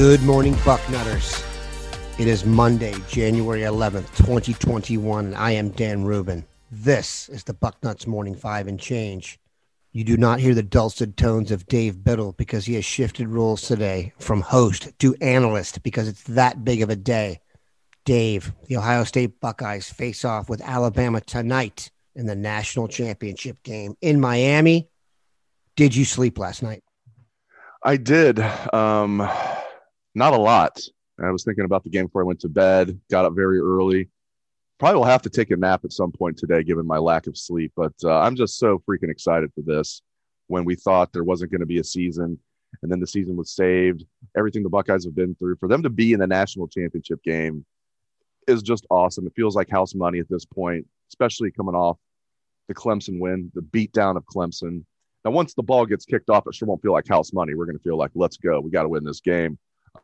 Good morning, Bucknutters. It is Monday, January 11th, 2021, and I am Dan Rubin. This is the Bucknuts Morning Five and Change. You do not hear the dulcet tones of Dave Biddle because he has shifted roles today from host to analyst because it's that big of a day. Dave, the Ohio State Buckeyes face off with Alabama tonight in the national championship game in Miami. Did you sleep last night? I did. Um, not a lot. I was thinking about the game before I went to bed, got up very early. Probably will have to take a nap at some point today, given my lack of sleep. But uh, I'm just so freaking excited for this. When we thought there wasn't going to be a season, and then the season was saved, everything the Buckeyes have been through, for them to be in the national championship game is just awesome. It feels like house money at this point, especially coming off the Clemson win, the beatdown of Clemson. Now, once the ball gets kicked off, it sure won't feel like house money. We're going to feel like, let's go. We got to win this game.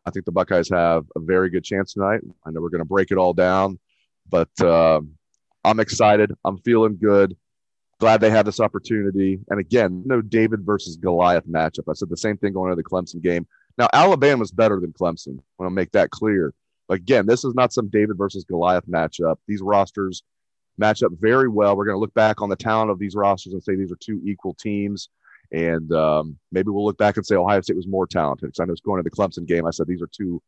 I think the Buckeyes have a very good chance tonight. I know we're going to break it all down, but uh, I'm excited. I'm feeling good. Glad they had this opportunity. And again, no David versus Goliath matchup. I said the same thing going into the Clemson game. Now, Alabama's better than Clemson. I want to make that clear. Again, this is not some David versus Goliath matchup. These rosters match up very well. We're going to look back on the talent of these rosters and say these are two equal teams. And um, maybe we'll look back and say Ohio State was more talented. Because I know it's going to the Clemson game. I said these are two,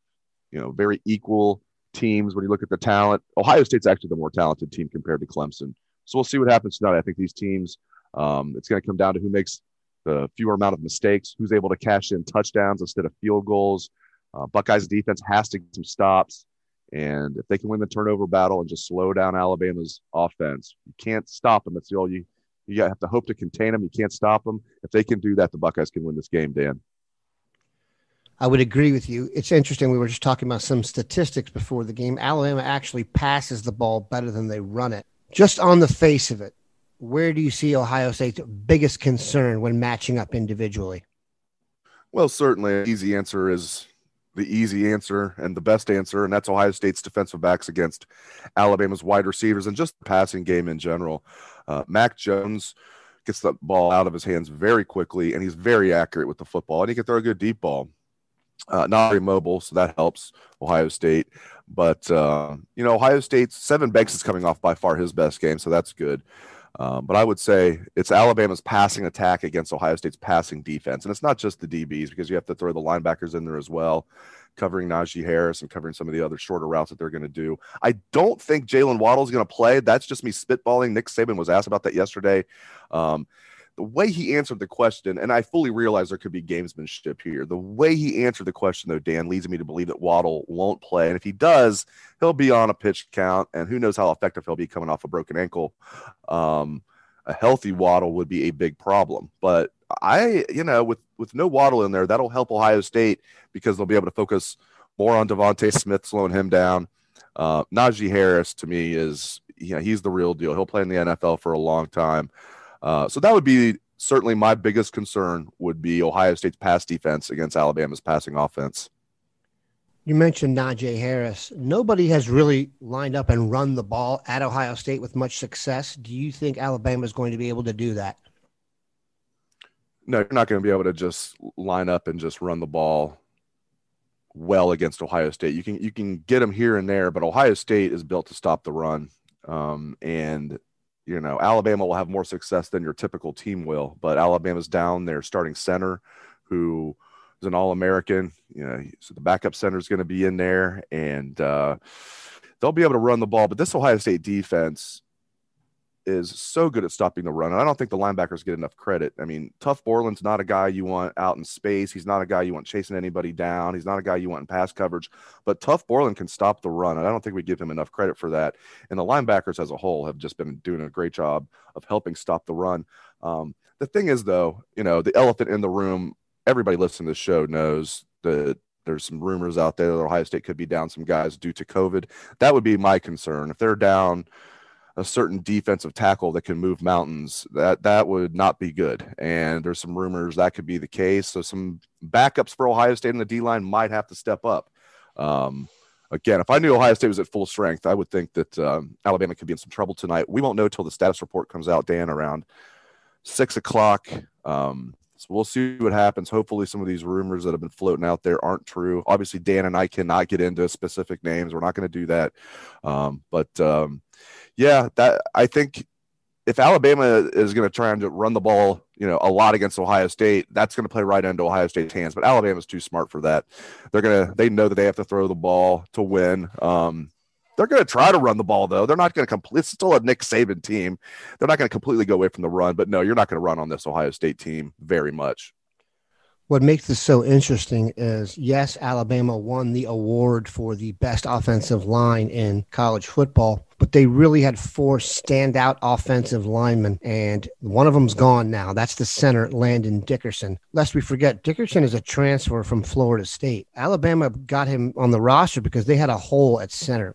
you know, very equal teams when you look at the talent. Ohio State's actually the more talented team compared to Clemson. So we'll see what happens tonight. I think these teams, um, it's going to come down to who makes the fewer amount of mistakes, who's able to cash in touchdowns instead of field goals. Uh, Buckeyes defense has to get some stops. And if they can win the turnover battle and just slow down Alabama's offense, you can't stop them. That's all you you have to hope to contain them. You can't stop them. If they can do that, the Buckeyes can win this game, Dan. I would agree with you. It's interesting. We were just talking about some statistics before the game. Alabama actually passes the ball better than they run it. Just on the face of it, where do you see Ohio State's biggest concern when matching up individually? Well, certainly, the easy answer is the easy answer and the best answer, and that's Ohio State's defensive backs against Alabama's wide receivers and just the passing game in general. Uh, Mac Jones gets the ball out of his hands very quickly, and he's very accurate with the football, and he can throw a good deep ball. Uh, not very mobile, so that helps Ohio State. But uh, you know, Ohio State's Sevyn Banks is coming off by far his best game, so that's good. Um, but I would say it's Alabama's passing attack against Ohio State's passing defense, and it's not just the DBs because you have to throw the linebackers in there as well covering Najee Harris and covering some of the other shorter routes that they're going to do. I don't think Jaylen Waddle is going to play. That's just me spitballing. Nick Saban was asked about that yesterday. Um, the way he answered the question, and I fully realize there could be gamesmanship here. The way he answered the question, though, Dan, leads me to believe that Waddle won't play. And if he does, he'll be on a pitch count, and who knows how effective he'll be coming off a broken ankle. Um, a healthy Waddle would be a big problem. But I, you know, with with no Waddle in there, that'll help Ohio State because they'll be able to focus more on DeVonta Smith, slowing him down. Uh, Najee Harris to me is, he's the real deal. He'll play in the NFL for a long time. Uh, so that would be certainly my biggest concern would be Ohio State's pass defense against Alabama's passing offense. You mentioned Najee Harris. Nobody has really lined up and run the ball at Ohio State with much success. Do you think Alabama is going to be able to do that? No, you're not going to be able to just line up and just run the ball well against Ohio State. You can you can get them here and there, but Ohio State is built to stop the run. Um, and you know, Alabama will have more success than your typical team will. But Alabama's down their starting center, who is an All American. You know, so the backup center is going to be in there, and uh, they'll be able to run the ball. But this Ohio State defense is so good at stopping the run. And I don't think the linebackers get enough credit. I mean, Tuf Borland's not a guy you want out in space. He's not a guy you want chasing anybody down. He's not a guy you want in pass coverage. But Tuf Borland can stop the run. And I don't think we give him enough credit for that. And the linebackers as a whole have just been doing a great job of helping stop the run. Um, the thing is, though, you know, the elephant in the room, everybody listening to the show knows that there's some rumors out there that Ohio State could be down some guys due to COVID. That would be my concern. If they're down a certain defensive tackle that can move mountains, that that would not be good. And there's some rumors that could be the case. So some backups for Ohio State in the D line might have to step up. Um, again, if I knew Ohio State was at full strength, I would think that um, Alabama could be in some trouble tonight. We won't know till the status report comes out, Dan, around six o'clock. Um, so we'll see what happens. Hopefully, some of these rumors that have been floating out there aren't true. Obviously, Dan and I cannot get into specific names. We're not going to do that. Um, but um, yeah, that I think if Alabama is going to try and run the ball, you know, a lot against Ohio State, that's going to play right into Ohio State's hands. But Alabama's too smart for that. They're gonna they know that they have to throw the ball to win. Um, they're going to try to run the ball, though. They're not going to complete. It's still a Nick Saban team. They're not going to completely go away from the run. But no, you're not going to run on this Ohio State team very much. What makes this so interesting is yes, Alabama won the award for the best offensive line in college football, but they really had four standout offensive linemen, and one of them's gone now. That's the center, Landon Dickerson. Lest we forget, Dickerson is a transfer from Florida State. Alabama got him on the roster because they had a hole at center.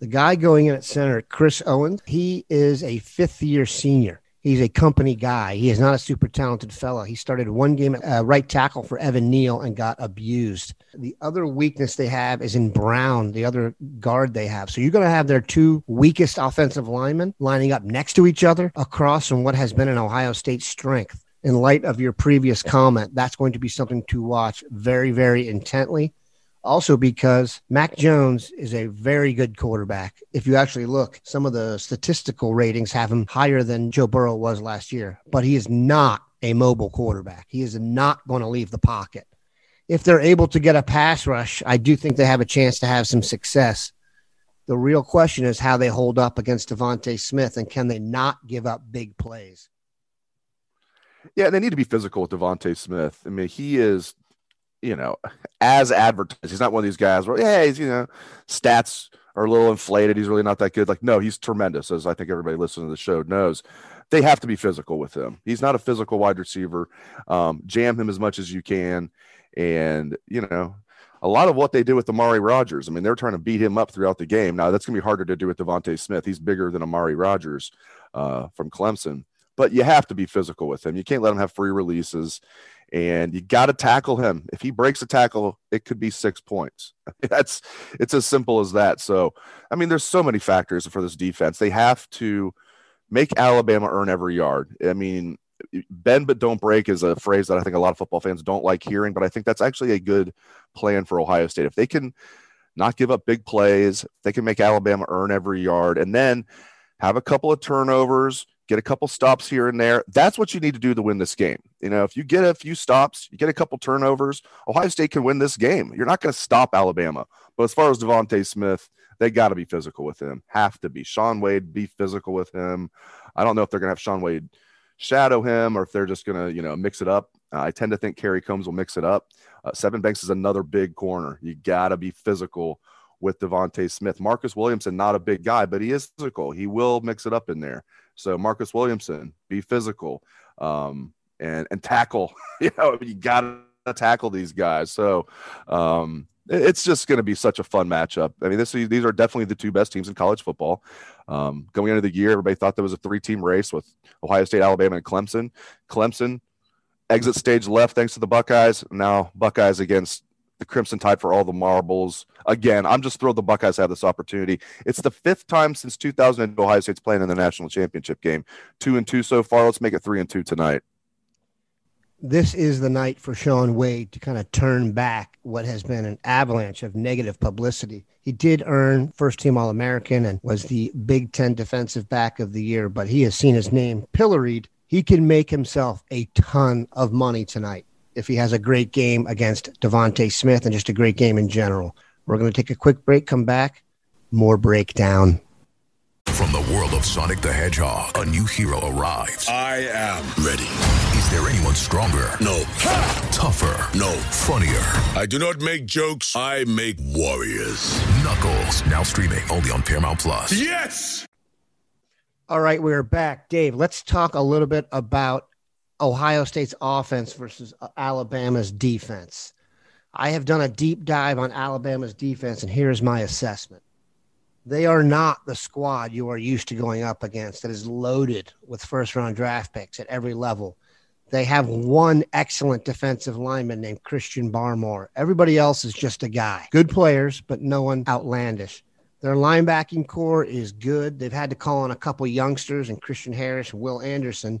The guy going in at center, Chris Owens, he is a fifth year senior. He's a company guy. He is not a super talented fellow. He started one game at uh, right tackle for Evan Neal and got abused. The other weakness they have is in Brown, the other guard they have. So you're going to have their two weakest offensive linemen lining up next to each other across from what has been an Ohio State strength. In light of your previous comment, that's going to be something to watch very, very intently also because Mac Jones is a very good quarterback. If you actually look, some of the statistical ratings have him higher than Joe Burrow was last year, but he is not a mobile quarterback. He is not going to leave the pocket. If they're able to get a pass rush, I do think they have a chance to have some success. The real question is how they hold up against DeVonta Smith and can they not give up big plays? Yeah, they need to be physical with DeVonta Smith. I mean, he is you know, as advertised. He's not one of these guys where, yeah, he's, you know, stats are a little inflated. He's really not that good. Like, no, he's tremendous, as I think everybody listening to the show knows. They have to be physical with him. He's not a physical wide receiver. Um, jam him as much as you can. And, you know, a lot of what they did with Amari Rodgers, I mean, they're trying to beat him up throughout the game. Now, that's going to be harder to do with DeVonta Smith. He's bigger than Amari Rodgers uh, from Clemson but you have to be physical with him. You can't let him have free releases and you got to tackle him. If he breaks a tackle, it could be six points. That's it's as simple as that. So, I mean, there's so many factors for this defense. They have to make Alabama earn every yard. I mean, bend but don't break is a phrase that I think a lot of football fans don't like hearing, but I think that's actually a good plan for Ohio State. If they can not give up big plays, they can make Alabama earn every yard, and then have a couple of turnovers get a couple stops here and there. That's what you need to do to win this game. You know, if you get a few stops, you get a couple turnovers, Ohio State can win this game. You're not going to stop Alabama. But as far as DeVonta Smith, they got to be physical with him. Have to be. Shaun Wade, be physical with him. I don't know if they're going to have Shaun Wade shadow him or if they're just going to, you know, mix it up. Uh, I tend to think Kerry Combs will mix it up. Uh, Sevyn Banks is another big corner. You got to be physical with DeVonta Smith. Marcus Williamson, not a big guy, but he is physical. He will mix it up in there. So Marcus Williamson, be physical um, and and tackle. you know, you got to tackle these guys. So um, it's just going to be such a fun matchup. I mean, this these are definitely the two best teams in college football. Um, going into the year, everybody thought there was a three-team race with Ohio State, Alabama, and Clemson. Clemson exit stage left thanks to the Buckeyes. Now Buckeyes against the Crimson Tide for all the marbles. Again, I'm just thrilled the Buckeyes have this opportunity. It's the fifth time since 2000 Ohio State's playing in the national championship game. Two and two so far. Let's make it three and two tonight. This is the night for Shaun Wade to kind of turn back what has been an avalanche of negative publicity. He did earn first team All American and was the Big Ten defensive back of the year, but he has seen his name pilloried. He can make himself a ton of money tonight if he has a great game against DeVonta Smith and just a great game in general. We're going to take a quick break, come back, more breakdown. From the world of Sonic the Hedgehog, a new hero arrives. I am ready. Is there anyone stronger? No. Tougher? No. Funnier? I do not make jokes, I make warriors. Knuckles, now streaming only on Paramount Plus. Yes! All right, we're back. Dave, let's talk a little bit about Ohio State's offense versus uh, Alabama's defense. I have done a deep dive on Alabama's defense, and here's my assessment. They are not the squad you are used to going up against that is loaded with first round draft picks at every level. They have one excellent defensive lineman named Christian Barmore. Everybody else is just a guy. Good players, but no one outlandish. Their linebacking corps is good. They've had to call on a couple youngsters and Christian Harris and Will Anderson.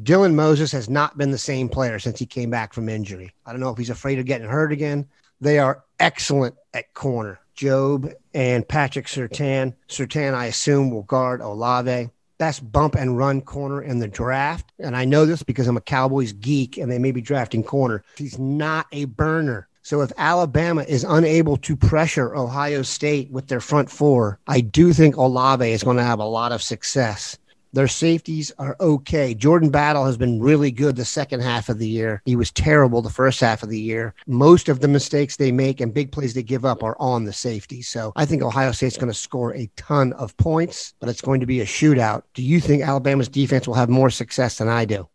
Dylan Moses has not been the same player since he came back from injury. I don't know if he's afraid of getting hurt again. They are excellent at corner. Jobe and Patrick Surtain. Surtain, I assume, will guard Olave. Best bump and run corner in the draft. And I know this because I'm a Cowboys geek and they may be drafting corner. He's not a burner. So if Alabama is unable to pressure Ohio State with their front four, I do think Olave is going to have a lot of success. Their safeties are okay. Jordan Battle has been really good the second half of the year. He was terrible the first half of the year. Most of the mistakes they make and big plays they give up are on the safety. So I think Ohio State's going to score a ton of points, but it's going to be a shootout. Do you think Alabama's defense will have more success than I do?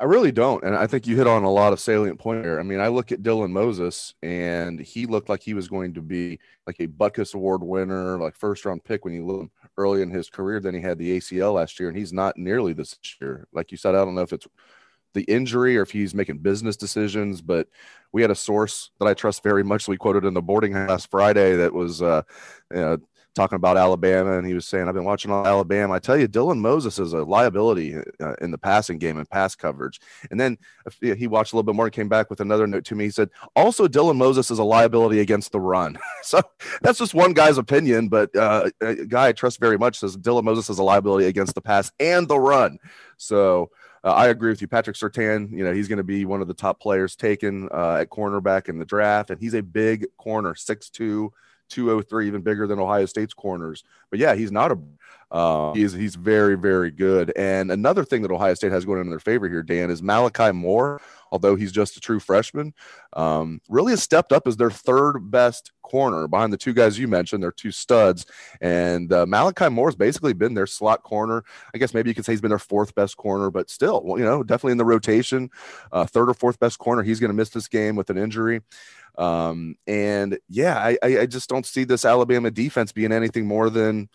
I really don't. And I think you hit on a lot of salient points here. I mean, I look at Dylan Moses and he looked like he was going to be like a Butkus Award winner, like first round pick when you look early in his career. Then he had the ACL last year and he's not nearly this year. Like you said, I don't know if it's the injury or if he's making business decisions, but we had a source that I trust very much. We quoted in the boarding last Friday that was, uh, you know, talking about Alabama, and he was saying, "I've been watching Alabama. I tell you, Dylan Moses is a liability uh, in the passing game and pass coverage." And then he watched a little bit more and came back with another note to me. He said, "Also, Dylan Moses is a liability against the run." so that's just one guy's opinion, but uh, a guy I trust very much says Dylan Moses is a liability against the pass and the run. So. Uh, I agree with you. Patrick Surtain. you know, he's going to be one of the top players taken uh, at cornerback in the draft, and he's a big corner, six 6'2, 203, even bigger than Ohio State's corners. But yeah, he's not a uh, he's he's very very good. And another thing that Ohio State has going in their favor here, Dan, is Malachi Moore. Although he's just a true freshman, um, really has stepped up as their third best corner behind the two guys you mentioned. They're two studs, and uh, Malachi Moore's basically been their slot corner. I guess maybe you could say he's been their fourth best corner, but still, well, you know, definitely in the rotation, uh, third or fourth best corner. He's going to miss this game with an injury. Um, and yeah, I, I just don't see this Alabama defense being anything more than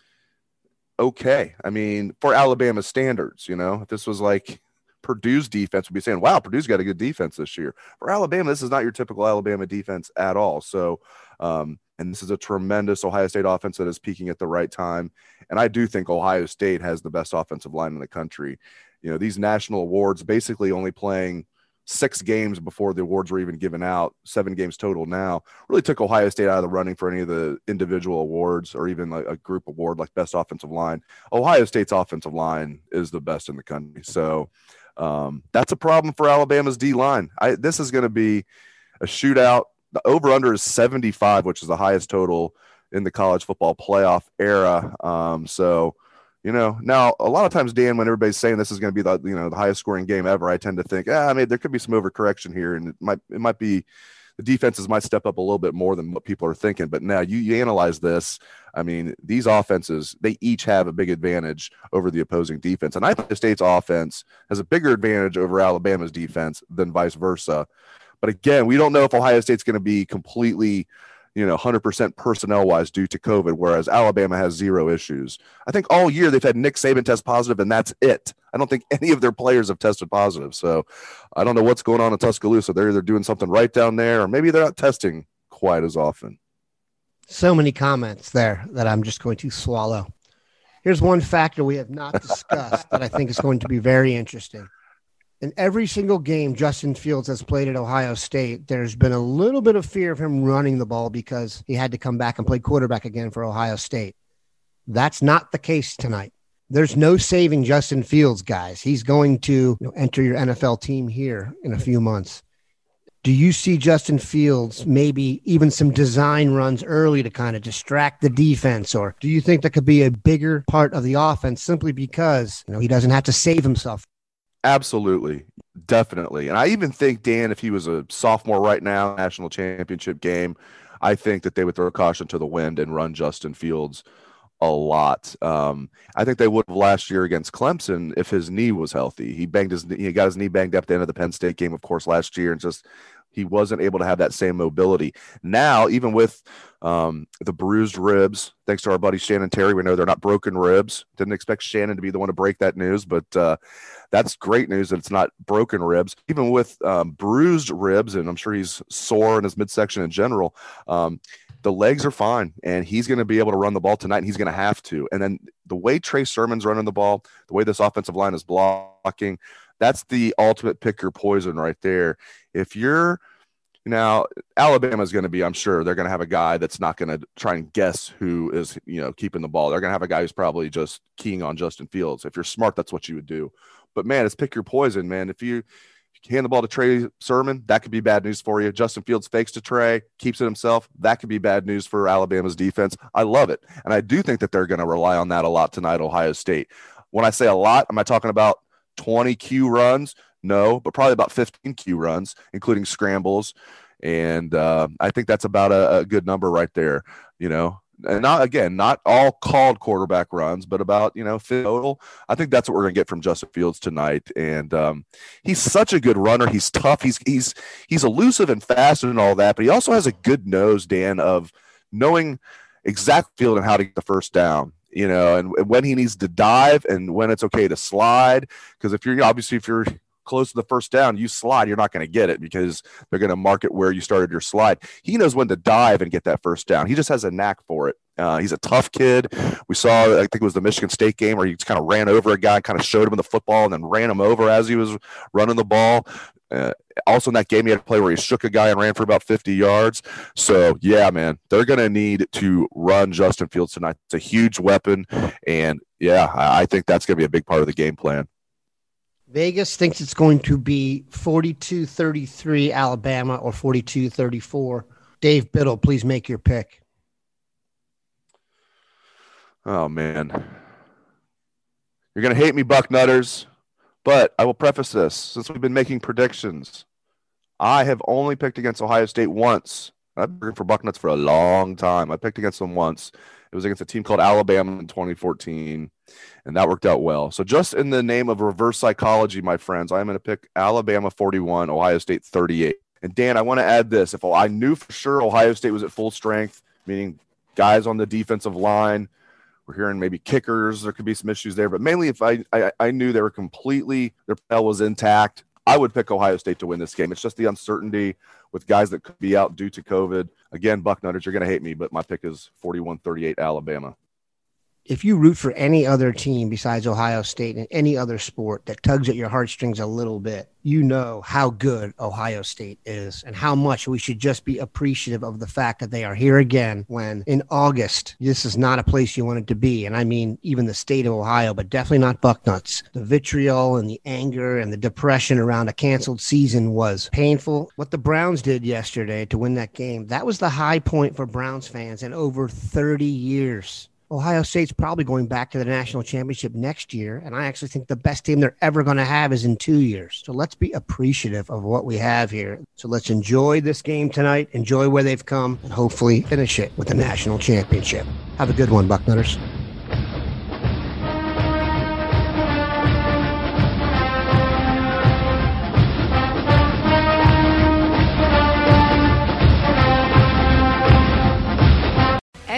okay. I mean, for Alabama standards, you know, if this was like Purdue's defense, would be saying, wow, Purdue's got a good defense this year. For Alabama, this is not your typical Alabama defense at all. So, um, and this is a tremendous Ohio State offense that is peaking at the right time. And I do think Ohio State has the best offensive line in the country. You know, these national awards basically only playing six games before the awards were even given out, seven games total now, really took Ohio State out of the running for any of the individual awards or even like a group award like best offensive line. Ohio State's offensive line is the best in the country. So um, that's a problem for Alabama's D line. This is going to be a shootout. The over under is 75, which is the highest total in the college football playoff era. Um, so, you know, now a lot of times, Dan, when everybody's saying this is going to be the you know the highest scoring game ever, I tend to think, ah, I mean, there could be some overcorrection here, and it might it might be the defenses might step up a little bit more than what people are thinking. But now you, you analyze this. I mean, these offenses, they each have a big advantage over the opposing defense. And I think the state's offense has a bigger advantage over Alabama's defense than vice versa. But again, we don't know if Ohio State's going to be completely you know, 100% personnel wise due to COVID, whereas Alabama has zero issues. I think all year they've had Nick Saban test positive, and that's it. I don't think any of their players have tested positive. So I don't know what's going on in Tuscaloosa. They're either doing something right down there, or maybe they're not testing quite as often. So many comments there that I'm just going to swallow. Here's one factor we have not discussed that I think is going to be very interesting in every single game Justin Fields has played at Ohio State, there's been a little bit of fear of him running the ball because he had to come back and play quarterback again for Ohio State. That's not the case tonight. There's no saving Justin Fields, guys. He's going to you know, enter your NFL team here in a few months. Do you see Justin Fields maybe even some design runs early to kind of distract the defense? Or do you think that could be a bigger part of the offense simply because you know he doesn't have to save himself? Absolutely. Definitely. And I even think, Dan, if he was a sophomore right now, national championship game, I think that they would throw caution to the wind and run Justin Fields a lot. Um, I think they would have last year against Clemson if his knee was healthy. He banged his he got his knee banged up at the end of the Penn State game, of course, last year, and just he wasn't able to have that same mobility. Now, even with um, the bruised ribs, thanks to our buddy Shannon Terry, we know they're not broken ribs. Didn't expect Shannon to be the one to break that news, but uh, that's great news that it's not broken ribs. Even with um, bruised ribs, and I'm sure he's sore in his midsection in general. Um, the legs are fine, and he's going to be able to run the ball tonight, and he's going to have to. And then the way Trey Sermon's running the ball, the way this offensive line is blocking, that's the ultimate pick your poison right there. If you're now Alabama is going to be, I'm sure they're going to have a guy that's not going to try and guess who is, you know, keeping the ball. They're going to have a guy who's probably just keying on Justin Fields. If you're smart, that's what you would do. But man, it's pick your poison, man. If you, if you hand the ball to Trey Sermon, that could be bad news for you. Justin Fields fakes to Trey, keeps it himself. That could be bad news for Alabama's defense. I love it. And I do think that they're going to rely on that a lot tonight, Ohio State. When I say a lot, am I talking about 20 Q runs? No, but probably about 15 Q runs, including scrambles. And uh, I think that's about a, a good number right there. You know, and not again, not all called quarterback runs, but about you know total. I think that's what we're gonna get from Justin Fields tonight. And um, he's such a good runner. He's tough. He's he's he's elusive and fast and all that, but he also has a good nose, Dan, of knowing exact field and how to get the first down you know, and when he needs to dive and when it's okay to slide. Because if you're obviously if you're close to the first down, you slide, you're not going to get it because they're going to mark it where you started your slide. He knows when to dive and get that first down. He just has a knack for it. Uh, he's a tough kid. We saw, I think it was the Michigan State game where he just kind of ran over a guy, kind of showed him the football, and then ran him over as he was running the ball. Uh, also in that game, he had a play where he shook a guy and ran for about 50 yards. So yeah, man, they're going to need to run Justin Fields tonight. It's a huge weapon, and yeah, I, I think that's going to be a big part of the game plan. Vegas thinks it's going to be 42 33 Alabama or 42 34. Dave Biddle, please make your pick. Oh, man. You're going to hate me, Bucknutters. But I will preface this since we've been making predictions, I have only picked against Ohio State once. I've been for Bucknuts for a long time. I picked against them once. It was against a team called Alabama in 2014, and that worked out well. So, just in the name of reverse psychology, my friends, I'm going to pick Alabama 41, Ohio State 38. And Dan, I want to add this: if I knew for sure Ohio State was at full strength, meaning guys on the defensive line, we're hearing maybe kickers. There could be some issues there, but mainly if I I, I knew they were completely their pell was intact, I would pick Ohio State to win this game. It's just the uncertainty with guys that could be out due to COVID. Again, Buck Bucknutters, you're going to hate me, but my pick is 41-38 Alabama if you root for any other team besides Ohio State in any other sport that tugs at your heartstrings a little bit, you know how good Ohio State is and how much we should just be appreciative of the fact that they are here again when in August, this is not a place you wanted to be. And I mean, even the state of Ohio, but definitely not Bucknuts. The vitriol and the anger and the depression around a canceled season was painful. What the Browns did yesterday to win that game, that was the high point for Browns fans in over 30 years. Ohio State's probably going back to the national championship next year. And I actually think the best team they're ever going to have is in two years. So let's be appreciative of what we have here. So let's enjoy this game tonight, enjoy where they've come, and hopefully finish it with a national championship. Have a good one, Bucknutters.